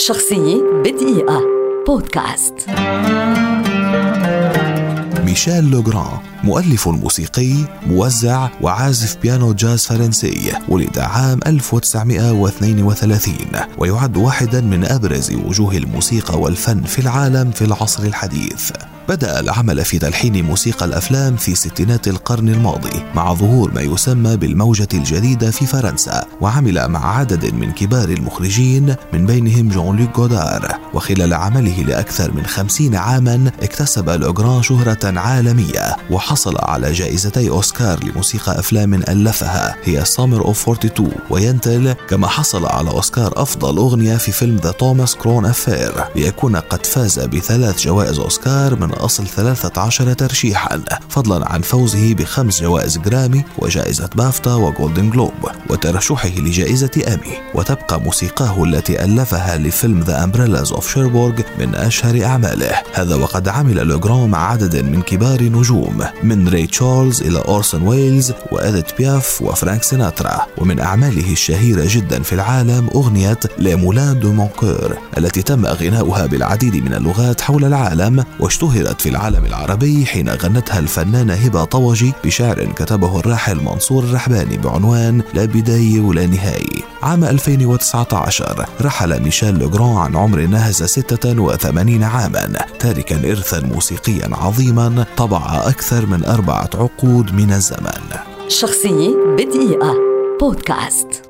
شخصية بدقيقة. بودكاست. ميشيل لوغران مؤلف موسيقي موزع وعازف بيانو جاز فرنسي ولد عام 1932 ويعد واحدا من أبرز وجوه الموسيقى والفن في العالم في العصر الحديث. بدأ العمل في تلحين موسيقى الأفلام في ستينات القرن الماضي مع ظهور ما يسمى بالموجة الجديدة في فرنسا وعمل مع عدد من كبار المخرجين من بينهم جون لوك جودار وخلال عمله لأكثر من خمسين عاما اكتسب لوغران شهرة عالمية وحصل على جائزتي أوسكار لموسيقى أفلام ألفها هي Summer of 42 و Yentl كما حصل على أوسكار أفضل أغنية في فيلم The Thomas Crown Affair ليكون قد فاز بثلاث جوائز أوسكار من أصل 13 ترشيحا فضلا عن فوزه بخمس جوائز جرامي وجائزة بافتا وجولدن جلوب وترشحه لجائزة أمي. وتبقى موسيقاه التي ألفها لفيلم The Umbrellas of Cherbourg من أشهر أعماله. هذا وقد عمل لوغران مع عدد من كبار نجوم من ري تشارلز إلى أورسون ويلز وإديت بياف وفرانك سيناترا. ومن أعماله الشهيرة جدا في العالم أغنية Les moulins de mon cœur التي تم غناؤها بالعديد من اللغات حول العالم واشتهرت في العالم العربي حين غنتها الفنانة هبة طوجي بشعر كتبه الراحل منصور الرحباني بعنوان لا بداية ولا نهاية. عام 2019 رحل ميشيل لوغران عن عمر ناهز 86 عاما. تاركا إرثا موسيقيا عظيما طبع أكثر من أربعة عقود من الزمن. شخصية بدقيقة. بودكاست.